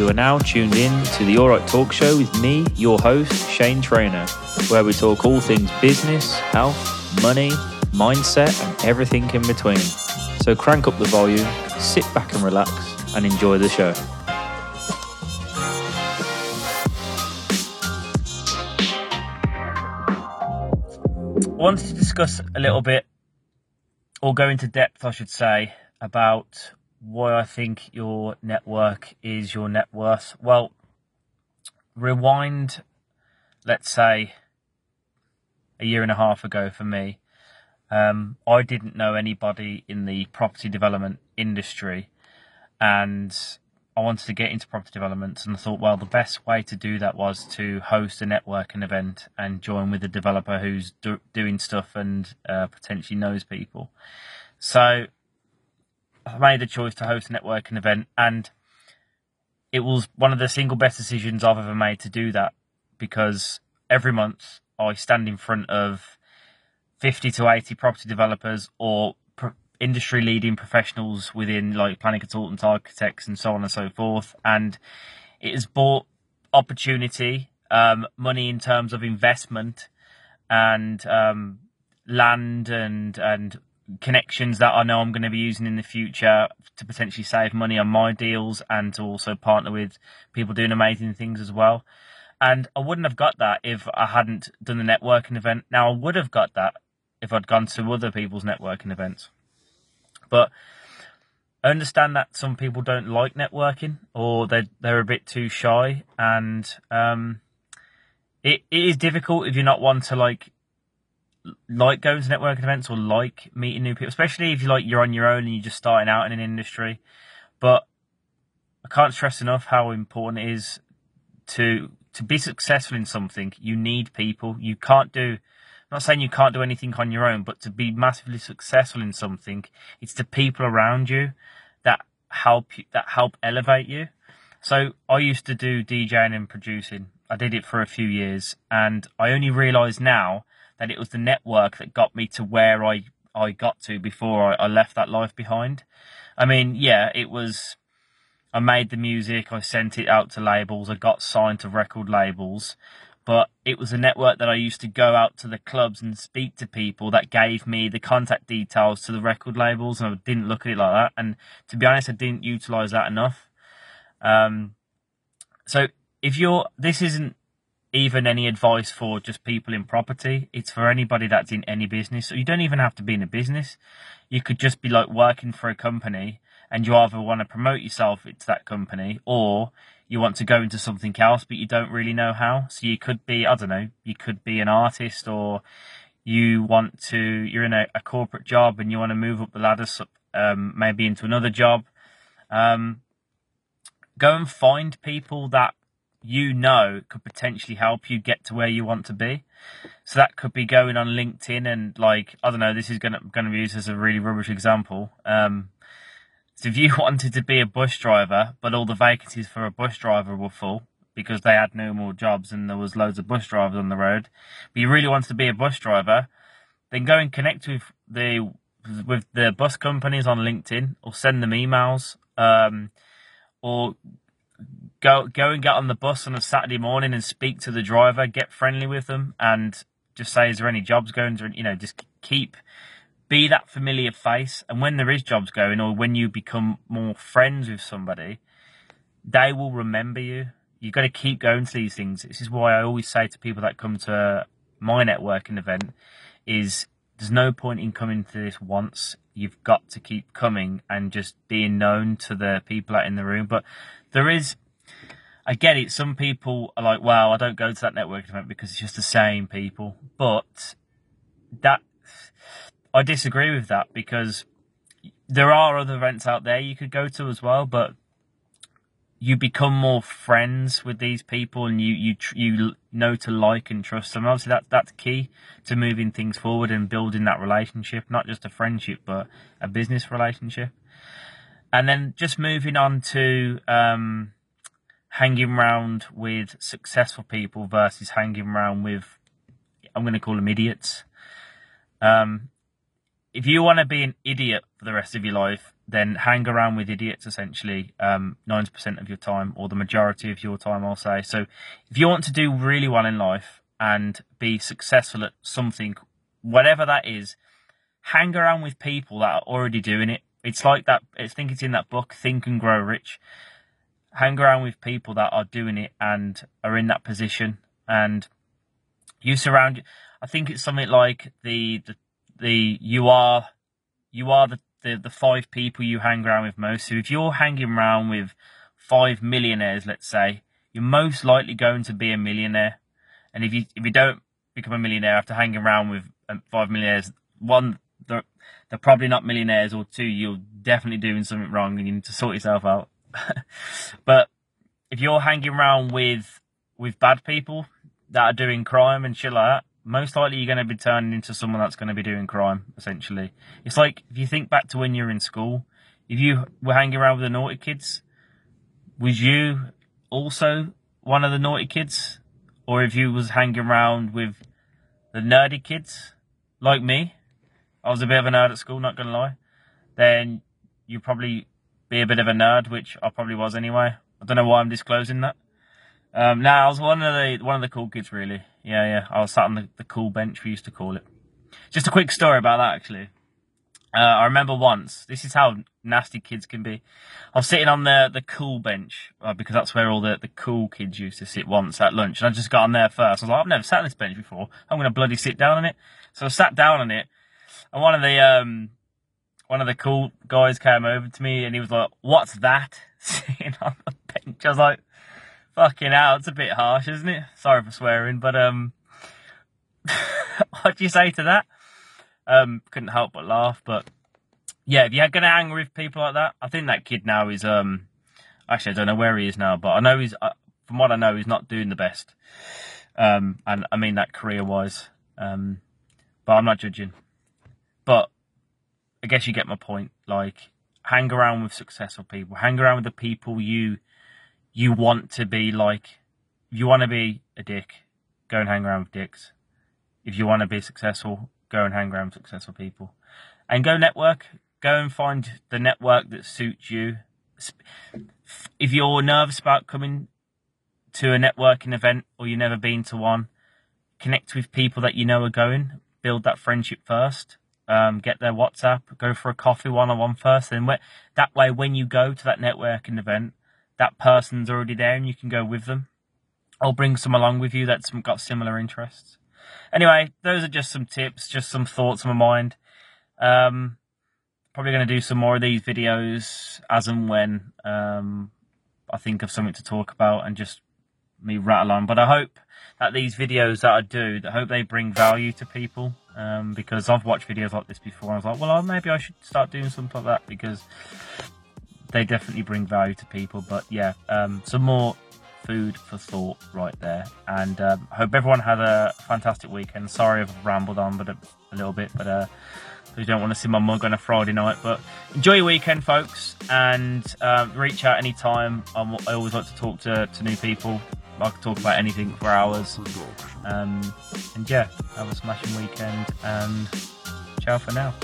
You are now tuned in to the Alright Talk Show with me, your host, Shane Traynor, where we talk all things business, health, money, mindset, and everything in between. So crank up the volume, sit back and relax, and enjoy the show. I wanted to discuss a little bit, or go into depth, I should say, about why I think your network is your net worth. Well, rewind, let's say, a year and a half ago for me. Um, I didn't know anybody in the property development industry, and I wanted to get into property development. And I thought, well, the best way to do that was to host a networking event and join with a developer who's do- doing stuff and uh, potentially knows people. So made the choice to host a networking event, and it was one of the single best decisions I've ever made to do that because every month I stand in front of 50 to 80 property developers or pro- industry leading professionals within like planning consultants, architects, and so on and so forth. And it has brought opportunity, um, money in terms of investment, and um, land and and connections that I know I'm going to be using in the future to potentially save money on my deals and to also partner with people doing amazing things as well. And I wouldn't have got that if I hadn't done the networking event. Now I would have got that if I'd gone to other people's networking events. But I understand that some people don't like networking or they're, they're a bit too shy. And um, it, it is difficult if you're not one to like like going to networking events or like meeting new people, especially if you like you're on your own and you're just starting out in an industry. But I can't stress enough how important it is to to be successful in something. You need people. You can't do I'm not saying you can't do anything on your own, but to be massively successful in something, it's the people around you that help you, that help elevate you. So I used to do DJing and producing. I did it for a few years, and I only realise now that it was the network that got me to where I I got to before I, I left that life behind. I mean, yeah, it was. I made the music, I sent it out to labels, I got signed to record labels, but it was a network that I used to go out to the clubs and speak to people that gave me the contact details to the record labels, and I didn't look at it like that. And to be honest, I didn't utilize that enough. Um, so if you're, this isn't even any advice for just people in property. It's for anybody that's in any business. So you don't even have to be in a business. You could just be like working for a company and you either want to promote yourself to that company or you want to go into something else, but you don't really know how. So you could be, I don't know, you could be an artist or you want to, you're in a, a corporate job and you want to move up the ladder, um, maybe into another job. Um, go and find people that you know could potentially help you get to where you want to be. So that could be going on LinkedIn and like I don't know. This is gonna gonna be used as a really rubbish example. Um, so if you wanted to be a bus driver, but all the vacancies for a bus driver were full because they had no more jobs and there was loads of bus drivers on the road, but you really wanted to be a bus driver, then go and connect with the with the bus companies on LinkedIn or send them emails. Um, or go go and get on the bus on a Saturday morning and speak to the driver, get friendly with them, and just say, "Is there any jobs going?" To, you know, just keep be that familiar face. And when there is jobs going, or when you become more friends with somebody, they will remember you. You've got to keep going to these things. This is why I always say to people that come to my networking event is there's no point in coming to this once. You've got to keep coming and just being known to the people out in the room. But there is I get it. Some people are like, "Wow, I don't go to that networking event because it's just the same people." But that I disagree with that because there are other events out there you could go to as well, but you become more friends with these people and you you you know to like and trust them. Obviously, that that's key to moving things forward and building that relationship, not just a friendship but a business relationship. And then just moving on to um, hanging around with successful people versus hanging around with, I'm going to call them idiots. Um, if you want to be an idiot for the rest of your life, then hang around with idiots essentially um, 90% of your time, or the majority of your time, I'll say. So if you want to do really well in life and be successful at something, whatever that is, hang around with people that are already doing it. It's like that, I think it's in that book, Think and Grow Rich. Hang around with people that are doing it and are in that position. And you surround, I think it's something like the, the, the, you are, you are the the, the five people you hang around with most. So if you're hanging around with five millionaires, let's say, you're most likely going to be a millionaire. And if you if you don't become a millionaire after hanging around with um, five millionaires, one they're, they're probably not millionaires, or two you're definitely doing something wrong and you need to sort yourself out. But if you're hanging around with with bad people that are doing crime and shit like that, most likely you're going to be turning into someone that's going to be doing crime, essentially. It's like if you think back to when you're in school, if you were hanging around with the naughty kids, was you also one of the naughty kids? Or if you was hanging around with the nerdy kids, like me, I was a bit of a nerd at school, not going to lie, then you probably be a bit of a nerd, which I probably was anyway. I don't know why I'm disclosing that. Um, now I was one of the one of the cool kids, really. Yeah, yeah. I was sat on the, the cool bench, we used to call it. Just a quick story about that, actually. Uh, I remember once, this is how nasty kids can be. I was sitting on the, the cool bench, uh, because that's where all the, the cool kids used to sit once at lunch. And I just got on there first. I was like, I've never sat on this bench before. I'm to bloody sit down on it. So I sat down on it. And one of the, um, one of the cool guys came over to me and he was like, what's that? Sitting on the bench. I was like, Fucking hell, it's a bit harsh, isn't it? Sorry for swearing, but um, what do you say to that? Um, couldn't help but laugh, but yeah, if you're gonna hang with people like that, I think that kid now is um, actually I don't know where he is now, but I know he's uh, from what I know he's not doing the best. Um, and I mean that career wise. Um, but I'm not judging. But I guess you get my point. Like, hang around with successful people. Hang around with the people you you want to be like, if you want to be a dick, go and hang around with dicks. If you want to be successful, go and hang around with successful people. And go network. Go and find the network that suits you. If you're nervous about coming to a networking event or you've never been to one, connect with people that you know are going. Build that friendship first. Um, get their WhatsApp. Go for a coffee one on one first. And that way, when you go to that networking event, that person's already there and you can go with them. I'll bring some along with you that's got similar interests. Anyway, those are just some tips, just some thoughts on my mind. Um, probably going to do some more of these videos as and when um, I think of something to talk about and just me rattle on. But I hope that these videos that I do, I hope they bring value to people um, because I've watched videos like this before. I was like, well, maybe I should start doing something like that because they definitely bring value to people. But yeah, um, some more food for thought right there. And um, hope everyone had a fantastic weekend. Sorry I've rambled on, but a, a little bit, but uh, you don't want to see my mug on a Friday night. But enjoy your weekend, folks, and um, reach out anytime. I'm, I always like to talk to, to new people. I can talk about anything for hours. Um, and yeah, have a smashing weekend and ciao for now.